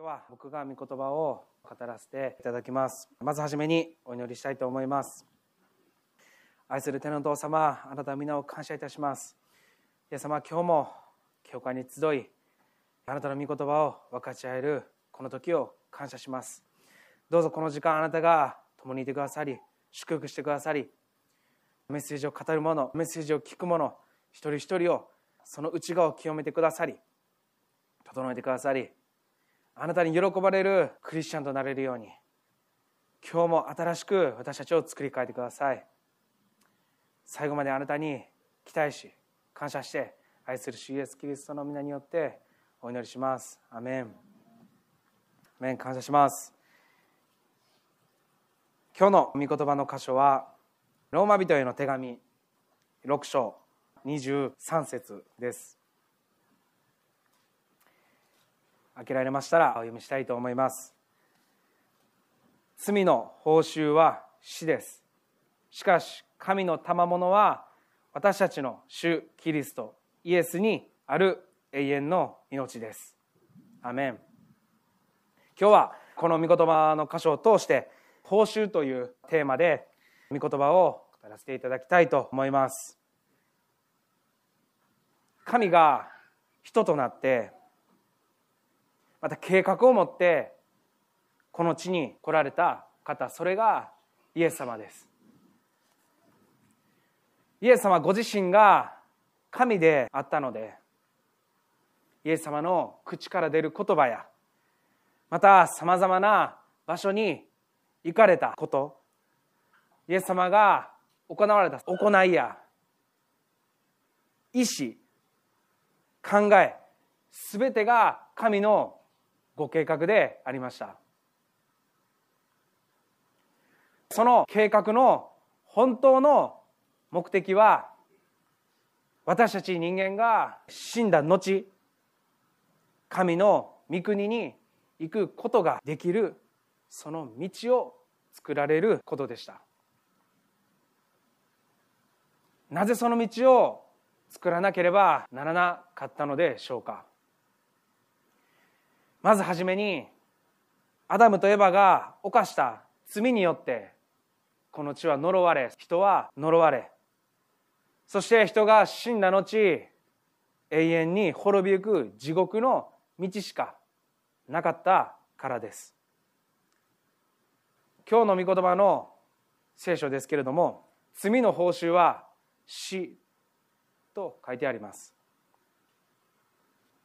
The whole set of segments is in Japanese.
今日は僕が御言葉を語らせていただきます。まずはじめにお祈りしたいと思います。愛する天の父様あなた皆を感謝いたします。イエス様今日も教会に集いあなたの御言葉を分かち合えるこの時を感謝します。どうぞこの時間あなたが共にいてくださり祝福してくださりメッセージを語る者メッセージを聞く者一人一人をその内側を清めてくださり整えてくださりあなたに喜ばれるクリスチャンとなれるように今日も新しく私たちを作り変えてください。最後まであなたに期待し感謝して愛する主イエスキリストの皆によってお祈りします。アメン。アメン感謝します。今日の御言葉の箇所はローマ人への手紙6章23節です。開けられましたらお読みしたいと思います。罪の報酬は死です。しかし神の賜物は私たちの主キリストイエスにある永遠の命です。アメン。今日はこの御言葉の箇所を通して報酬というテーマで御言葉を語らせていただきたいと思います。神が人となってまた計画を持ってこの地に来られた方それがイエス様です。イエス様ご自身が神であったのでイエス様の口から出る言葉やまたさまざまな場所に行かれたことイエス様が行われた行いや意志考えすべてが神のご計画でありました。その計画の本当の目的は私たち人間が死んだ後神の御国に行くことができるその道を作られることでした。なぜその道を作らなければならなかったのでしょうか。まずはじめにアダムとエバが犯した罪によってこの地は呪われ人は呪われ。そして人が死んだ後永遠に滅びゆく地獄の道しかなかったからです。今日の御言葉の聖書ですけれども罪の報酬は死と書いてあります。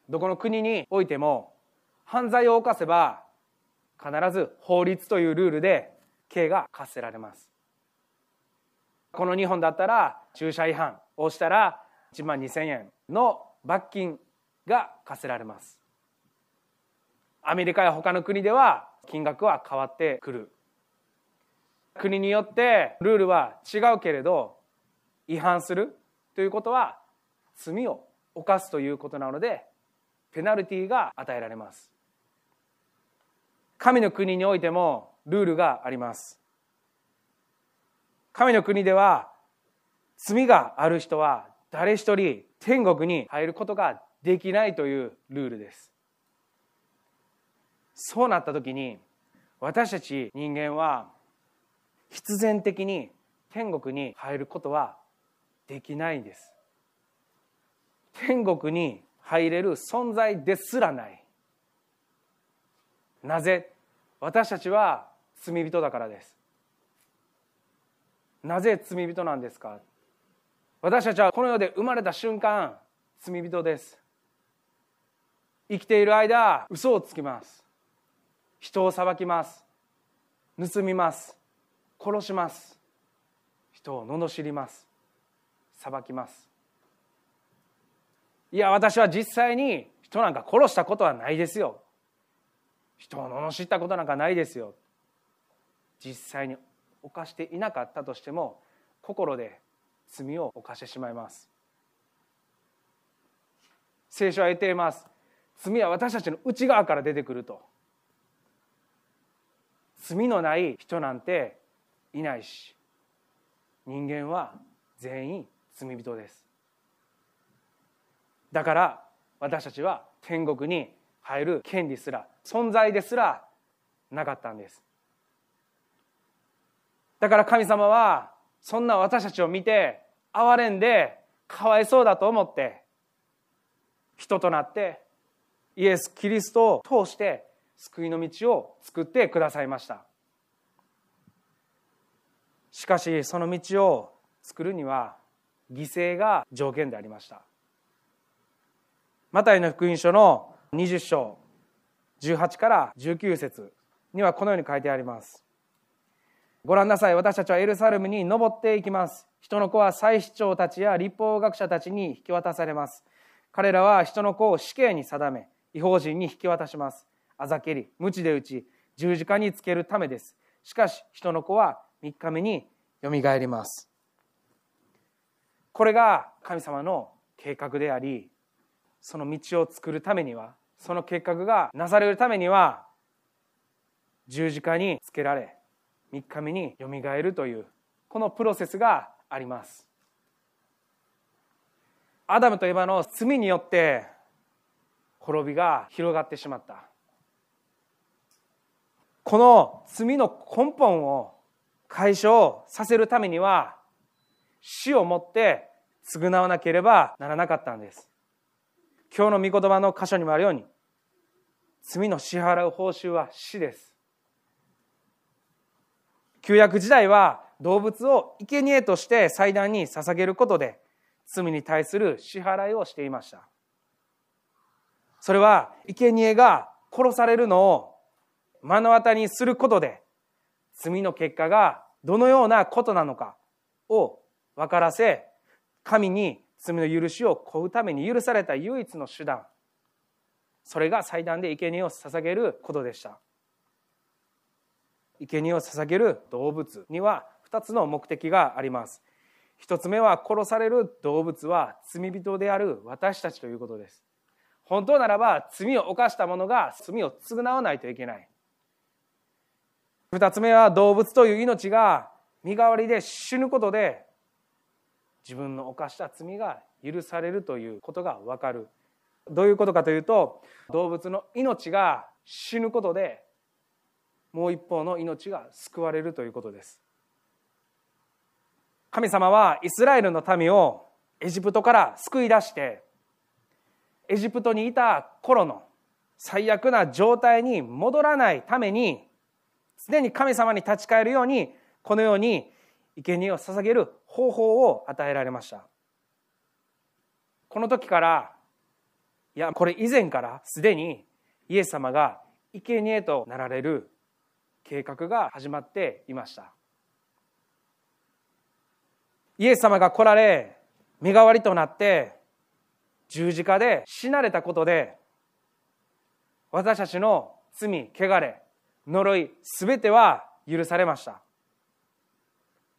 どこの国においても犯罪を犯せば必ず法律というルールで刑が課せられます。この日本だったら駐車違反をしたら1万2000円の罰金が課せられます。アメリカや他の国では金額は変わってくる。国によってルールは違うけれど違反するということは罪を犯すということなのでペナルティーが与えられます。神の国においてもルールがあります。神の国では罪がある人は誰一人天国に入ることができないというルールです。そうなった時に私たち人間は必然的に天国に入ることはできないんです。天国に入れる存在ですらない。なぜ私たちは罪人だからです。なぜ罪人なんですか？私たちはこの世で生まれた瞬間罪人です。生きている間嘘をつきます。人を裁きます。盗みます。殺します。人を罵ります。裁きます。いや私は実際に人なんか殺したことはないですよ。人を罵ったことなんかないですよ。実際に犯していなかったとしても心で罪を犯してしまいます。聖書は言っています。罪は私たちの内側から出てくると。罪のない人なんていないし人間は全員罪人です。だから私たちは天国に入る権利すら存在ですらなかったんです。だから神様はそんな私たちを見て憐れんでかわいそうだと思って人となってイエス・キリストを通して救いの道を作ってくださいました。しかしその道を作るには犠牲が条件でありました。マタイの福音書の20章18から19節にはこのように書いてあります。ご覧なさい。私たちはエルサレムに登っていきます。人の子は祭司長たちや立法学者たちに引き渡されます。彼らは人の子を死刑に定め違法人に引き渡します。あざけり鞭で打ち十字架につけるためです。しかし人の子は3日目によみがえります。これが神様の計画でありその道を作るためにはその計画がなされるためには十字架につけられ3日目によみがえるというこのプロセスがあります。アダムとエバの罪によって滅びが広がってしまった。この罪の根本を解消させるためには死をもって償わなければならなかったんです。今日の御言葉の箇所にもあるように罪の支払う報酬は死です。旧約時代は動物を生贄として祭壇に捧げることで罪に対する支払いをしていました。それは生贄が殺されるのを目の当たりにすることで罪の結果がどのようなことなのかを分からせ神に罪の許しを請うために許された唯一の手段。それが祭壇で生贄を捧げることでした。生贄を捧げる動物には2つの目的があります。1つ目は殺される動物は罪人である私たちということです。本当ならば罪を犯した者が罪を償わないといけない。2つ目は動物という命が身代わりで死ぬことで自分の犯した罪が許されるということがわかる。どういうことかというと動物の命が死ぬことでもう一方の命が救われるということです。神様はイスラエルの民をエジプトから救い出してエジプトにいた頃の最悪な状態に戻らないために常に神様に立ち返るようにこのように生贄を捧げる方法を与えられました。この時からいやこれ以前からすでにイエス様が生贄となられる計画が始まっていました。イエス様が来られ身代わりとなって十字架で死なれたことで私たちの罪汚れ呪い全ては許されました。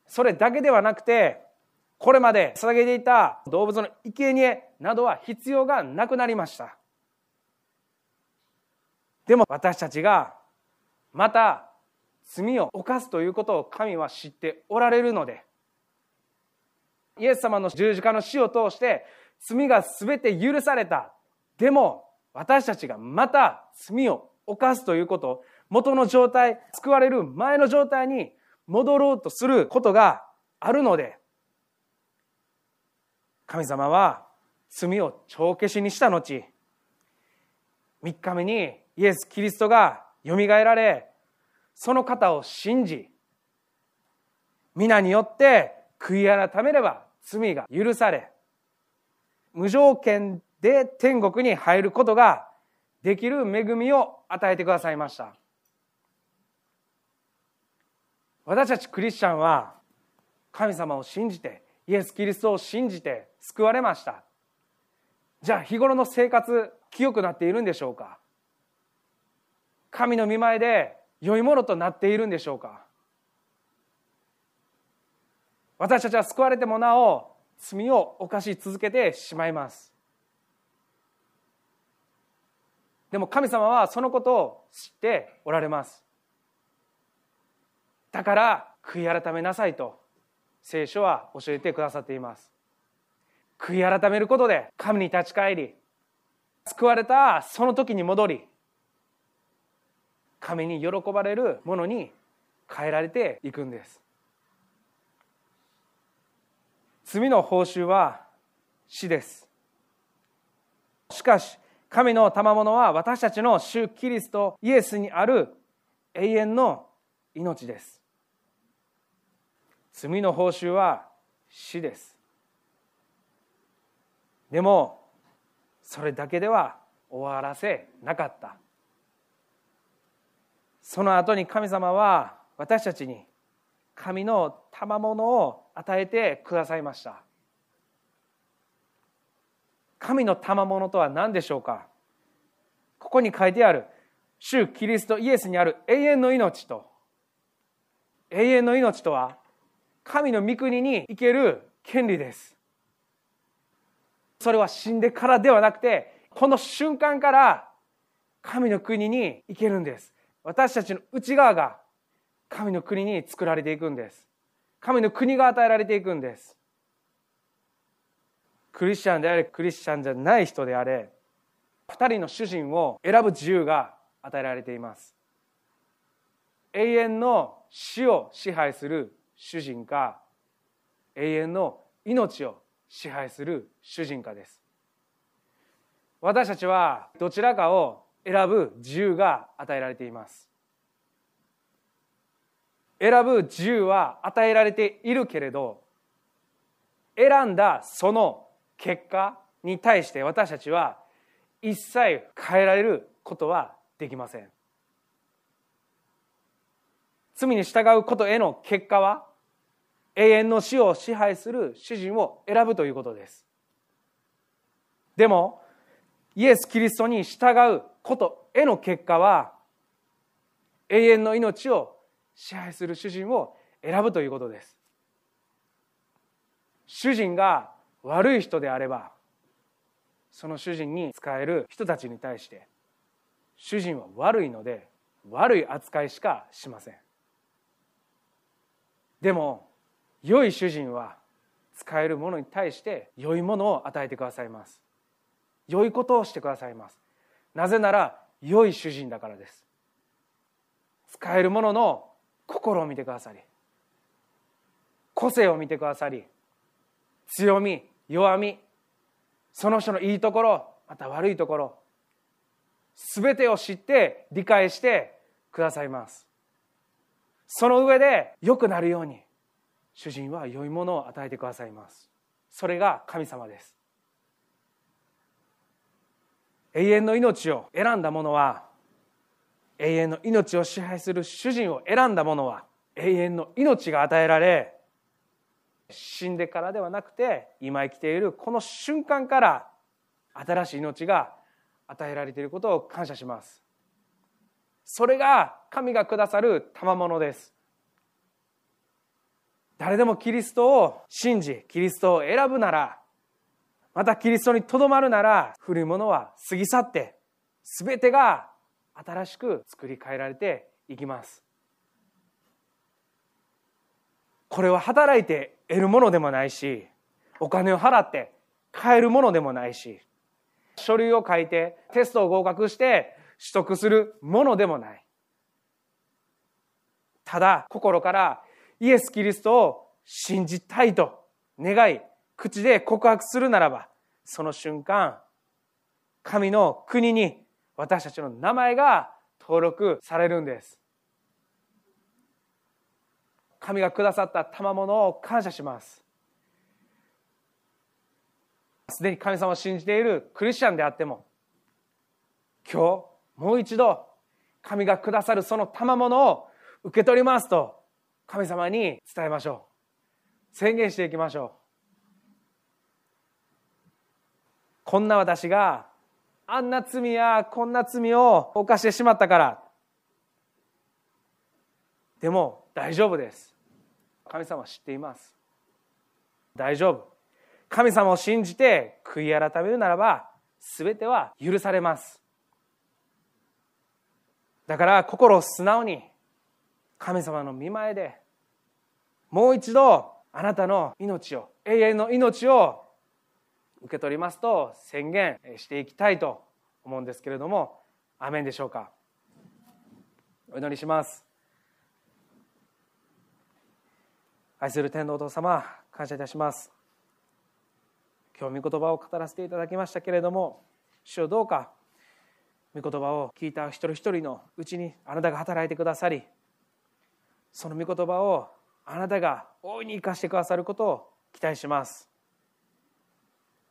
それだけではなくてこれまで捧げていた動物の生贄などは必要がなくなりました。でも私たちがまた罪を犯すということを神は知っておられるのでイエス様の十字架の死を通して罪が全て許された。でも私たちがまた罪を犯すということ元の状態救われる前の状態に戻ろうとすることがあるので神様は罪を帳消しにした後3日目にイエス・キリストがよみがえられその方を信じ皆によって悔い改めれば罪が許され無条件で天国に入ることができる恵みを与えてくださいました。私たちクリスチャンは神様を信じてイエス・キリストを信じて救われました。じゃあ日頃の生活清くなっているんでしょうか？神の見前で良いものとなっているんでしょうか？私たちは救われてもなお罪を犯し続けてしまいます。でも神様はそのことを知っておられます。だから悔い改めなさいと。聖書は教えてくださっています。悔い改めることで神に立ち返り救われたその時に戻り神に喜ばれるものに変えられていくんです。罪の報酬は死です。しかし神の賜物は私たちの主キリストイエスにある永遠の命です。罪の報酬は死です。でもそれだけでは終わらせなかった。その後に神様は私たちに神の賜物を与えてくださいました。神の賜物とは何でしょうか？ここに書いてある主キリストイエスにある永遠の命と。永遠の命とは神の御国に行ける権利です。それは死んでからではなくてこの瞬間から神の国に行けるんです。私たちの内側が神の国に作られていくんです。神の国が与えられていくんです。クリスチャンであれクリスチャンじゃない人であれ二人の主人を選ぶ自由が与えられています。永遠の死を支配する主人か永遠の命を支配する主人かです。私たちはどちらかを選ぶ自由が与えられています。選ぶ自由は与えられているけれど選んだその結果に対して私たちは一切変えられることはできません。罪に従うことへの結果は永遠の死を支配する主人を選ぶということです。でもイエス・キリストに従うことへの結果は永遠の命を支配する主人を選ぶということです。主人が悪い人であればその主人に使える人たちに対して主人は悪いので悪い扱いしかしません。でも良い主人は使えるものに対して良いものを与えてくださいます。良いことをしてくださいます。なぜなら良い主人だからです。使えるものの心を見てくださり個性を見てくださり強み弱みその人のいいところまた悪いところ全てを知って理解してくださいます。その上で良くなるように主人は良いものを与えてくださいます。それが神様です。永遠の命を選んだ者は永遠の命を支配する主人を選んだ者は永遠の命が与えられ死んでからではなくて今生きているこの瞬間から新しい命が与えられていることを感謝します。それが神がくださる賜物です。誰でもキリストを信じキリストを選ぶならまたキリストにとどまるなら古いものは過ぎ去って全てが新しく作り変えられていきます。これは働いて得るものでもないしお金を払って買えるものでもないし書類を書いてテストを合格して取得するものでもない。ただ心からイエス・キリストを信じたいと願い口で告白するならばその瞬間神の国に私たちの名前が登録されるんです。神がくださった賜物を感謝します。すでに神様を信じているクリスチャンであっても今日もう一度神がくださるその賜物を受け取りますと神様に伝えましょう。宣言していきましょう。こんな私があんな罪やこんな罪を犯してしまったから。でも大丈夫です。神様知っています。大丈夫。神様を信じて悔い改めるならば全ては許されます。だから心を素直に神様の見前でもう一度あなたの命を永遠の命を受け取りますと宣言していきたいと思うんですけれどもアメンでしょうか？お祈りします。愛する天皇お父様感謝いたします。今日御言葉を語らせていただきましたけれども主よどうか御言葉を聞いた一人一人のうちにあなたが働いてくださりその御言葉をあなたが大いに生かしてくださることを期待します。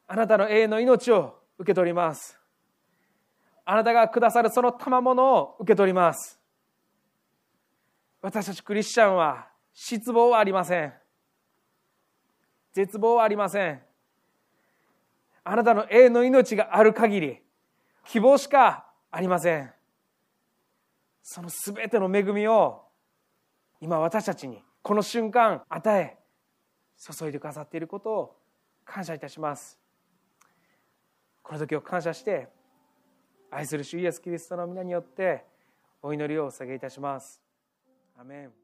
あなたの永遠の命を受け取ります。あなたがくださるその賜物を受け取ります。私たちクリスチャンは失望はありません。絶望はありません。あなたの永遠の命がある限り希望しかありません。その全ての恵みを今私たちにこの瞬間与え注いでくださっていることを感謝いたします。この時を感謝して愛する主イエスキリストの皆によってお祈りをお捧げいたします。アメン。